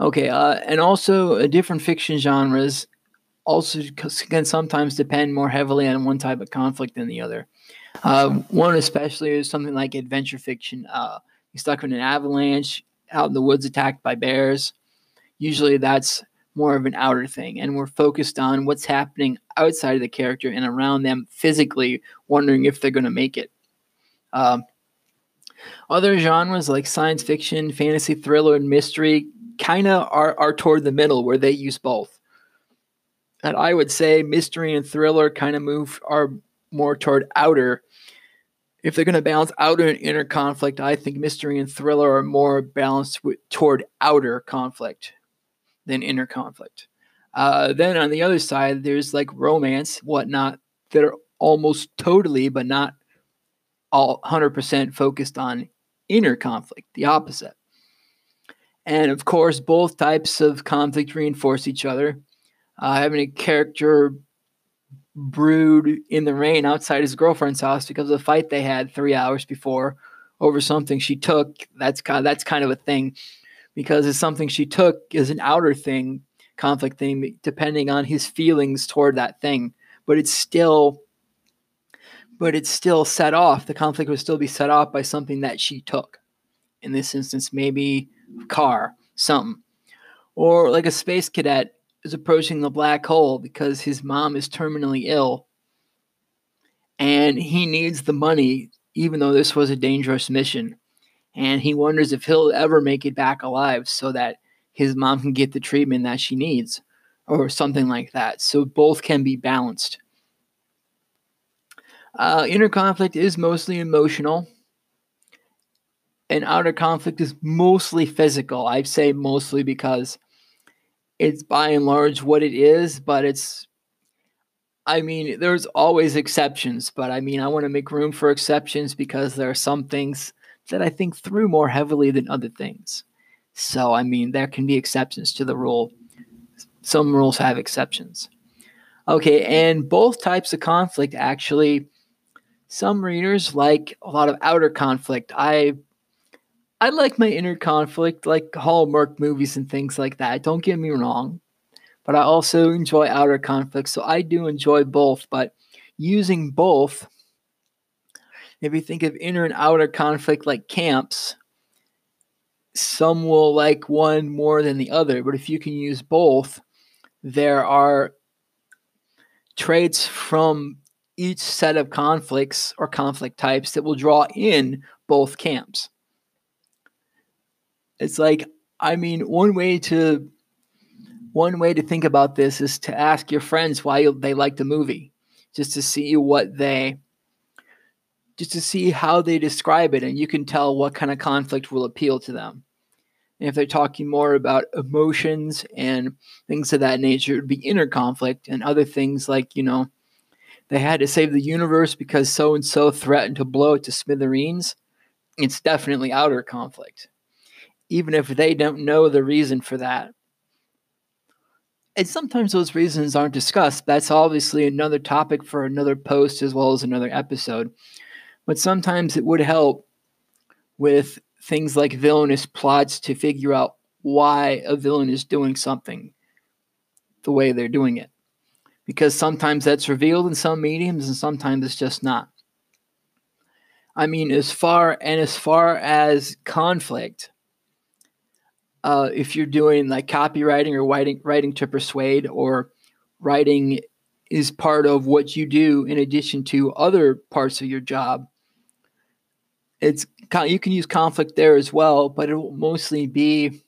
Okay, uh, and also uh, different fiction genres also can sometimes depend more heavily on one type of conflict than the other. Uh, one especially is something like adventure fiction. Uh, you're stuck in an avalanche, out in the woods, attacked by bears. Usually, that's more of an outer thing, and we're focused on what's happening outside of the character and around them physically, wondering if they're going to make it. Um, other genres like science fiction, fantasy, thriller, and mystery kind of are, are toward the middle where they use both. And I would say mystery and thriller kind of move are more toward outer. If they're going to balance outer and inner conflict, I think mystery and thriller are more balanced with, toward outer conflict than inner conflict. Uh, then on the other side, there's like romance, whatnot, that are almost totally, but not all 100% focused on inner conflict, the opposite. And of course, both types of conflict reinforce each other. Uh, having a character brewed in the rain outside his girlfriend's house because of a fight they had three hours before over something she took. That's kind of, that's kind of a thing because it's something she took is an outer thing, conflict thing, depending on his feelings toward that thing. But it's still but it's still set off. The conflict would still be set off by something that she took. In this instance, maybe car, something. Or like a space cadet is approaching the black hole because his mom is terminally ill and he needs the money, even though this was a dangerous mission. And he wonders if he'll ever make it back alive so that his mom can get the treatment that she needs or something like that. So both can be balanced. Uh, inner conflict is mostly emotional, and outer conflict is mostly physical. I'd say mostly because it's by and large what it is, but it's, I mean, there's always exceptions, but I mean, I want to make room for exceptions because there are some things that I think through more heavily than other things. So, I mean, there can be exceptions to the rule. Some rules have exceptions. Okay, and both types of conflict actually some readers like a lot of outer conflict. I I like my inner conflict, like Hallmark movies and things like that. Don't get me wrong. But I also enjoy outer conflict, so I do enjoy both. But using both, if you think of inner and outer conflict like camps, some will like one more than the other. But if you can use both, there are traits from each set of conflicts or conflict types that will draw in both camps. It's like, I mean, one way to one way to think about this is to ask your friends why they like the movie, just to see what they just to see how they describe it and you can tell what kind of conflict will appeal to them. And if they're talking more about emotions and things of that nature, it would be inner conflict and other things like, you know, they had to save the universe because so and so threatened to blow it to smithereens, it's definitely outer conflict, even if they don't know the reason for that. And sometimes those reasons aren't discussed. That's obviously another topic for another post as well as another episode. But sometimes it would help with things like villainous plots to figure out why a villain is doing something the way they're doing it because sometimes that's revealed in some mediums and sometimes it's just not. I mean, as far and as far as conflict, uh, if you're doing like copywriting or writing writing to persuade or writing is part of what you do in addition to other parts of your job, it's you can use conflict there as well, but it will mostly be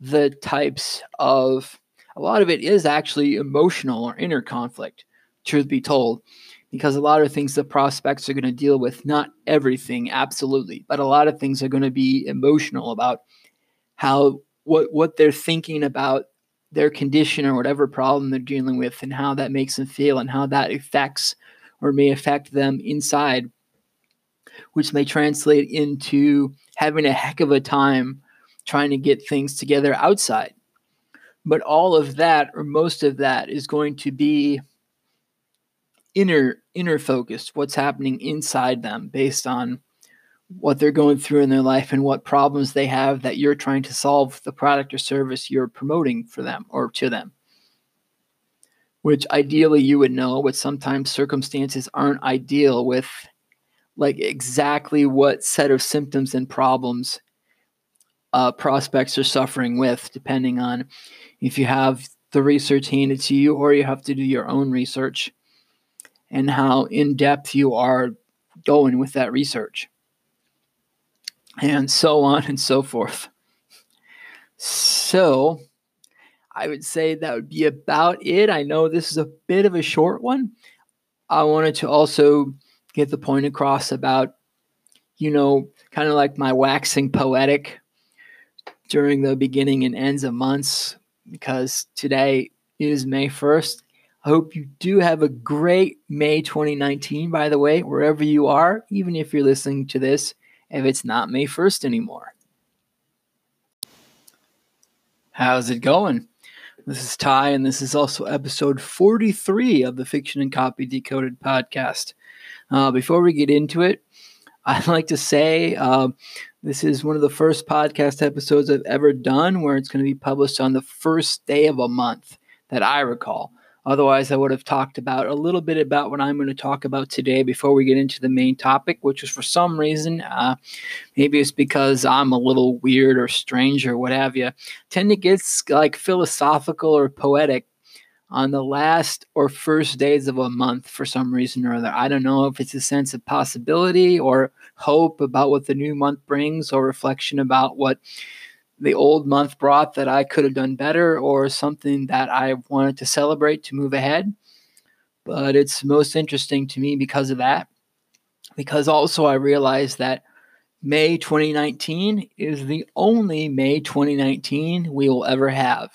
the types of a lot of it is actually emotional or inner conflict, truth be told, because a lot of things the prospects are going to deal with, not everything, absolutely, but a lot of things are going to be emotional about how what what they're thinking about their condition or whatever problem they're dealing with and how that makes them feel and how that affects or may affect them inside which may translate into having a heck of a time trying to get things together outside. But all of that or most of that is going to be inner inner focused what's happening inside them based on what they're going through in their life and what problems they have that you're trying to solve the product or service you're promoting for them or to them. Which ideally you would know, but sometimes circumstances aren't ideal with like exactly what set of symptoms and problems uh, prospects are suffering with, depending on if you have the research handed to you or you have to do your own research and how in depth you are going with that research and so on and so forth. So, I would say that would be about it. I know this is a bit of a short one. I wanted to also get the point across about, you know, kind of like my waxing poetic during the beginning and ends of months, because today is May 1st. I hope you do have a great May 2019, by the way, wherever you are, even if you're listening to this if it's not May 1st anymore. How's it going? This is Ty, and this is also episode 43 of the Fiction and Copy Decoded podcast. Uh, before we get into it, I'd like to say uh, this is one of the first podcast episodes I've ever done where it's going to be published on the first day of a month that I recall. Otherwise, I would have talked about a little bit about what I'm going to talk about today before we get into the main topic, which is for some reason, uh, maybe it's because I'm a little weird or strange or what have you, tend to get like philosophical or poetic on the last or first days of a month for some reason or other. I don't know if it's a sense of possibility or hope about what the new month brings or reflection about what the old month brought that I could have done better or something that I wanted to celebrate to move ahead. But it's most interesting to me because of that. Because also I realized that May 2019 is the only May 2019 we will ever have,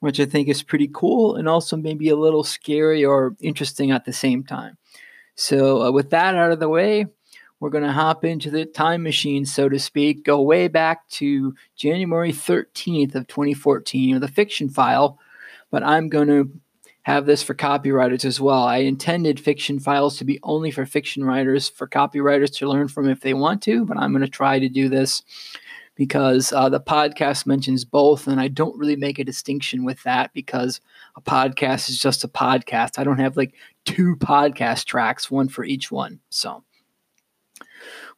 which I think is pretty cool and also maybe a little scary or interesting at the same time. So, uh, with that out of the way, we're going to hop into the time machine, so to speak, go way back to January 13th of 2014 with a fiction file, but I'm going to have this for copywriters as well. I intended fiction files to be only for fiction writers, for copywriters to learn from if they want to, but I'm going to try to do this because uh, the podcast mentions both, and I don't really make a distinction with that because a podcast is just a podcast. I don't have like two podcast tracks, one for each one. So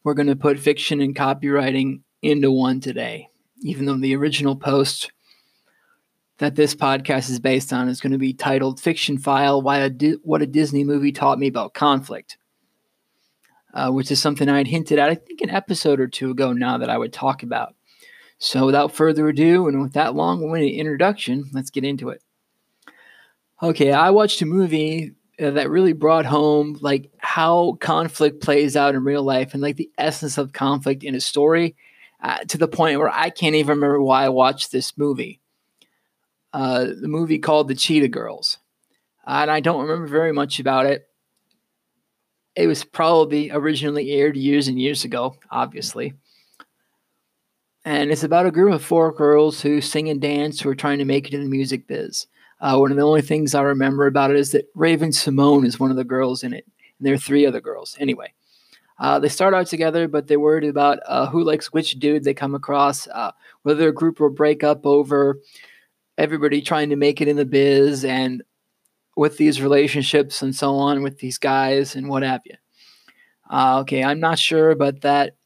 we're going to put fiction and copywriting into one today, even though the original post that this podcast is based on is going to be titled Fiction File Why a Di- What a Disney Movie Taught Me About Conflict, uh, which is something I had hinted at, I think, an episode or two ago now that I would talk about. So, without further ado, and with that long winded introduction, let's get into it. Okay, I watched a movie that really brought home like how conflict plays out in real life and like the essence of conflict in a story uh, to the point where I can't even remember why I watched this movie. Uh, the movie called The Cheetah Girls. and I don't remember very much about it. It was probably originally aired years and years ago, obviously. And it's about a group of four girls who sing and dance who are trying to make it in the music biz. Uh, one of the only things I remember about it is that Raven-Symoné is one of the girls in it, and there are three other girls. Anyway, uh, they start out together, but they're worried about uh, who likes which dude they come across, uh, whether a group will break up over everybody trying to make it in the biz, and with these relationships and so on with these guys and what have you. Uh, okay, I'm not sure, but that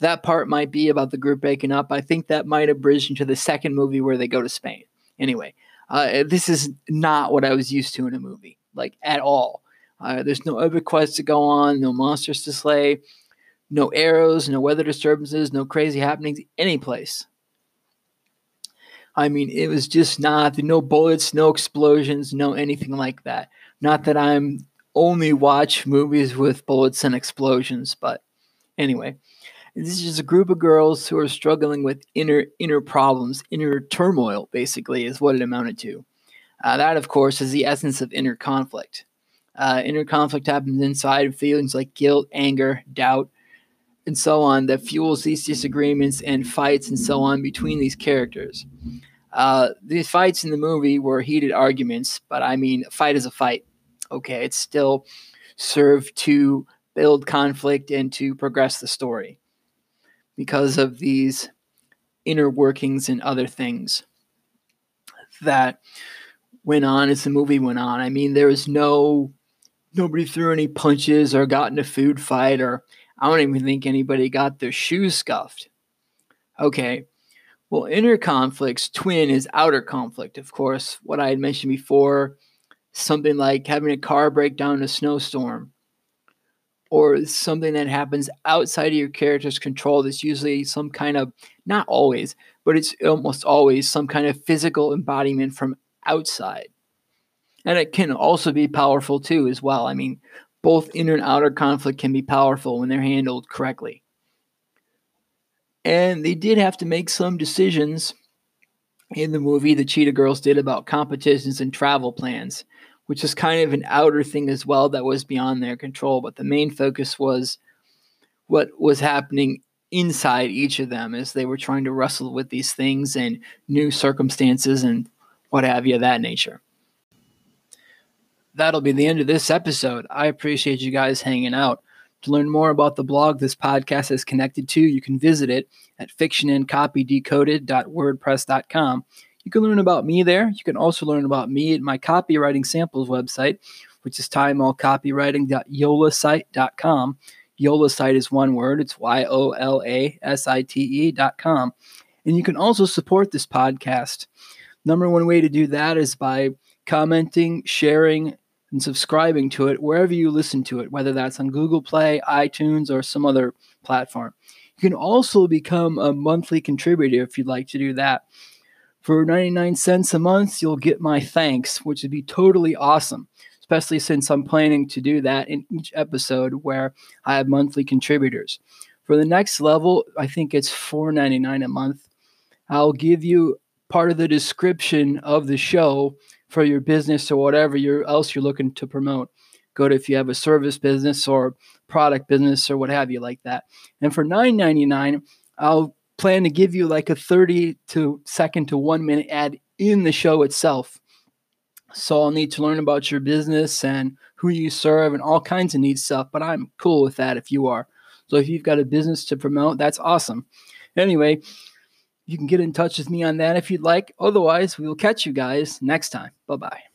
that part might be about the group breaking up. I think that might have bridged into the second movie where they go to Spain. Anyway, uh, this is not what I was used to in a movie, like at all. Uh, there's no other quests to go on, no monsters to slay, no arrows, no weather disturbances, no crazy happenings any place. I mean, it was just not no bullets, no explosions, no anything like that. Not that I'm only watch movies with bullets and explosions, but anyway, this is a group of girls who are struggling with inner inner problems, inner turmoil, basically, is what it amounted to. Uh, that, of course, is the essence of inner conflict. Uh, inner conflict happens inside of feelings like guilt, anger, doubt, and so on that fuels these disagreements and fights and so on between these characters. Uh, these fights in the movie were heated arguments, but I mean, a fight is a fight. Okay, it's still served to build conflict and to progress the story. Because of these inner workings and other things that went on as the movie went on. I mean, there was no nobody threw any punches or got in a food fight or I don't even think anybody got their shoes scuffed. Okay. Well, inner conflicts, twin is outer conflict, of course. What I had mentioned before, something like having a car break down in a snowstorm, or something that happens outside of your character's control that's usually some kind of, not always, but it's almost always some kind of physical embodiment from outside. And it can also be powerful too, as well. I mean, both inner and outer conflict can be powerful when they're handled correctly. And they did have to make some decisions in the movie, the Cheetah Girls did about competitions and travel plans, which is kind of an outer thing as well that was beyond their control. But the main focus was what was happening inside each of them as they were trying to wrestle with these things and new circumstances and what have you, of that nature that'll be the end of this episode. I appreciate you guys hanging out. To learn more about the blog this podcast is connected to, you can visit it at fictionandcopydecoded.wordpress.com. You can learn about me there. You can also learn about me at my copywriting samples website, which is timeallcopywriting.yolasite.com. Yolasite is one word. It's Y O L A S I T E dot com. And you can also support this podcast. Number one way to do that is by commenting, sharing, and subscribing to it wherever you listen to it, whether that's on Google Play, iTunes, or some other platform. You can also become a monthly contributor if you'd like to do that. For 99 cents a month, you'll get my thanks, which would be totally awesome, especially since I'm planning to do that in each episode where I have monthly contributors. For the next level, I think it's $4.99 a month. I'll give you part of the description of the show for your business or whatever you're, else you're looking to promote. Go to if you have a service business or product business or what have you like that. And for $9.99, I'll plan to give you like a 30 to second to one minute ad in the show itself. So I'll need to learn about your business and who you serve and all kinds of neat stuff, but I'm cool with that if you are. So if you've got a business to promote, that's awesome. Anyway, you can get in touch with me on that if you'd like. Otherwise, we will catch you guys next time. Bye bye.